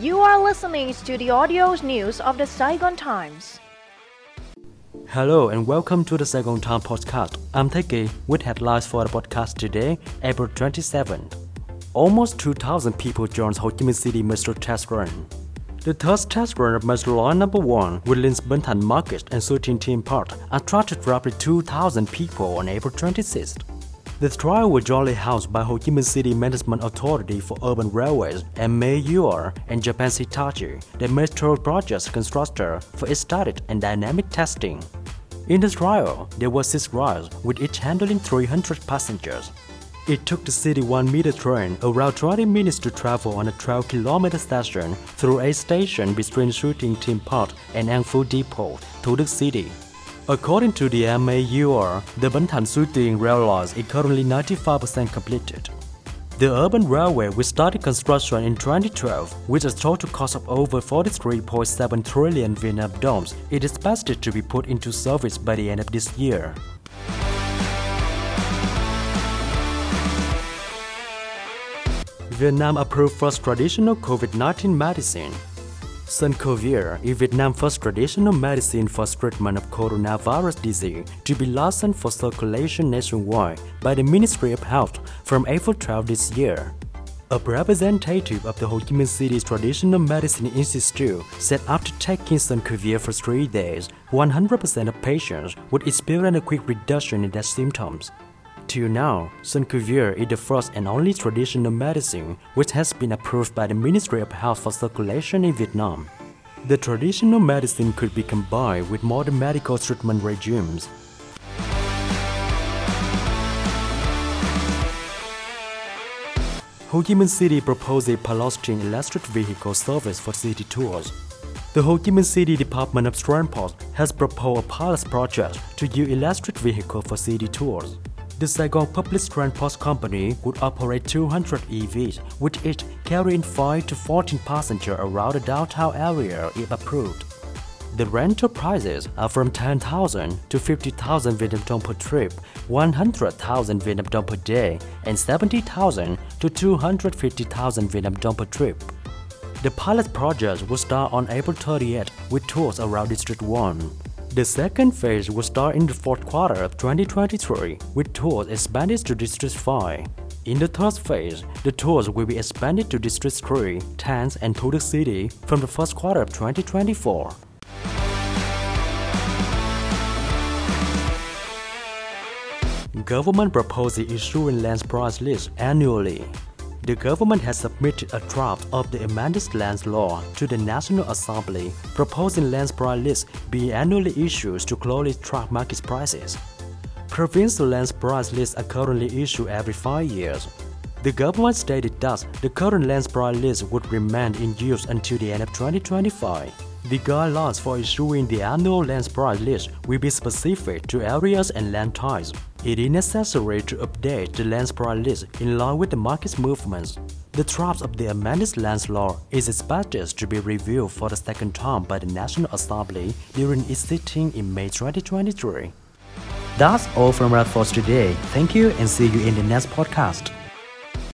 You are listening to the audio news of the Saigon Times. Hello and welcome to the Saigon Times podcast. I'm Teki with headlines for the podcast today, April 27th. Almost 2,000 people joined Ho Chi Minh City Metro test run. The third test run of Metro Line Number 1 with Linz Binh Market and Suoi Tien Theme Park attracted roughly 2,000 people on April 26th. The trial was jointly housed by Ho Chi Minh City Management Authority for Urban Railways and Mayor and Japan Hitachi, the metro project constructor, for its static and dynamic testing. In the trial, there were six rides, with each handling 300 passengers. It took the City 1 meter train around 20 minutes to travel on a 12 kilometer station through a station between Suoi Tien Theme Park and An Phu Depot to the city. According to the MAUR, the Ben Thanh Suoi Tien rail line is currently 95% completed. The urban railway will start construction in 2012 with a total cost of over 43.7 trillion Vietnam dollars. It is expected to be put into service by the end of this year. Vietnam approved first traditional COVID-19 medicine. Sancovir is Vietnam's first traditional medicine for treatment of coronavirus disease to be licensed for circulation nationwide by the Ministry of Health from April 12 this year. A representative of the Ho Chi Minh City's Traditional Medicine Institute said after taking Sancovir for three days, 100% of patients would experience a quick reduction in their symptoms. Till now, Sancovir is the first and only traditional medicine which has been approved by the Ministry of Health for circulation in Vietnam. The traditional medicine could be combined with modern medical treatment regimes. Ho Chi Minh City proposed a pedestrian electric vehicle service for city tours. The Ho Chi Minh City Department of Transport has proposed a pilot project to use electric vehicle for city tours. The Saigon Public Transport Company would operate 200 EVs, with each carrying 5 to 14 passengers around the downtown area if approved. The rental prices are from 10,000 to 50,000 Vietnam dong per trip, 100,000 Vietnam dong per day, and 70,000 to 250,000 Vietnam dong per trip. The pilot project will start on April 30th with tours around District 1. The second phase will start in the fourth quarter of 2023, with tours expanded to District 5. In the third phase, the tours will be expanded to District 3, 10th, and the city from the first quarter of 2024. Government proposes issuing land price list annually. The government has submitted a draft of the amended land law to the National Assembly, proposing land price lists be annually issued to closely track market prices. Provincial land price lists are currently issued every five years. The government stated that the current land price list would remain in use until the end of 2025. The guidelines for issuing the annual land price list will be specific to areas and land types. It is necessary to update the land price list in line with the market movements. The draft of the amended land law is expected to be reviewed for the second time by the National Assembly during its sitting in May 2023. That's all from us for today. Thank you and see you in the next podcast.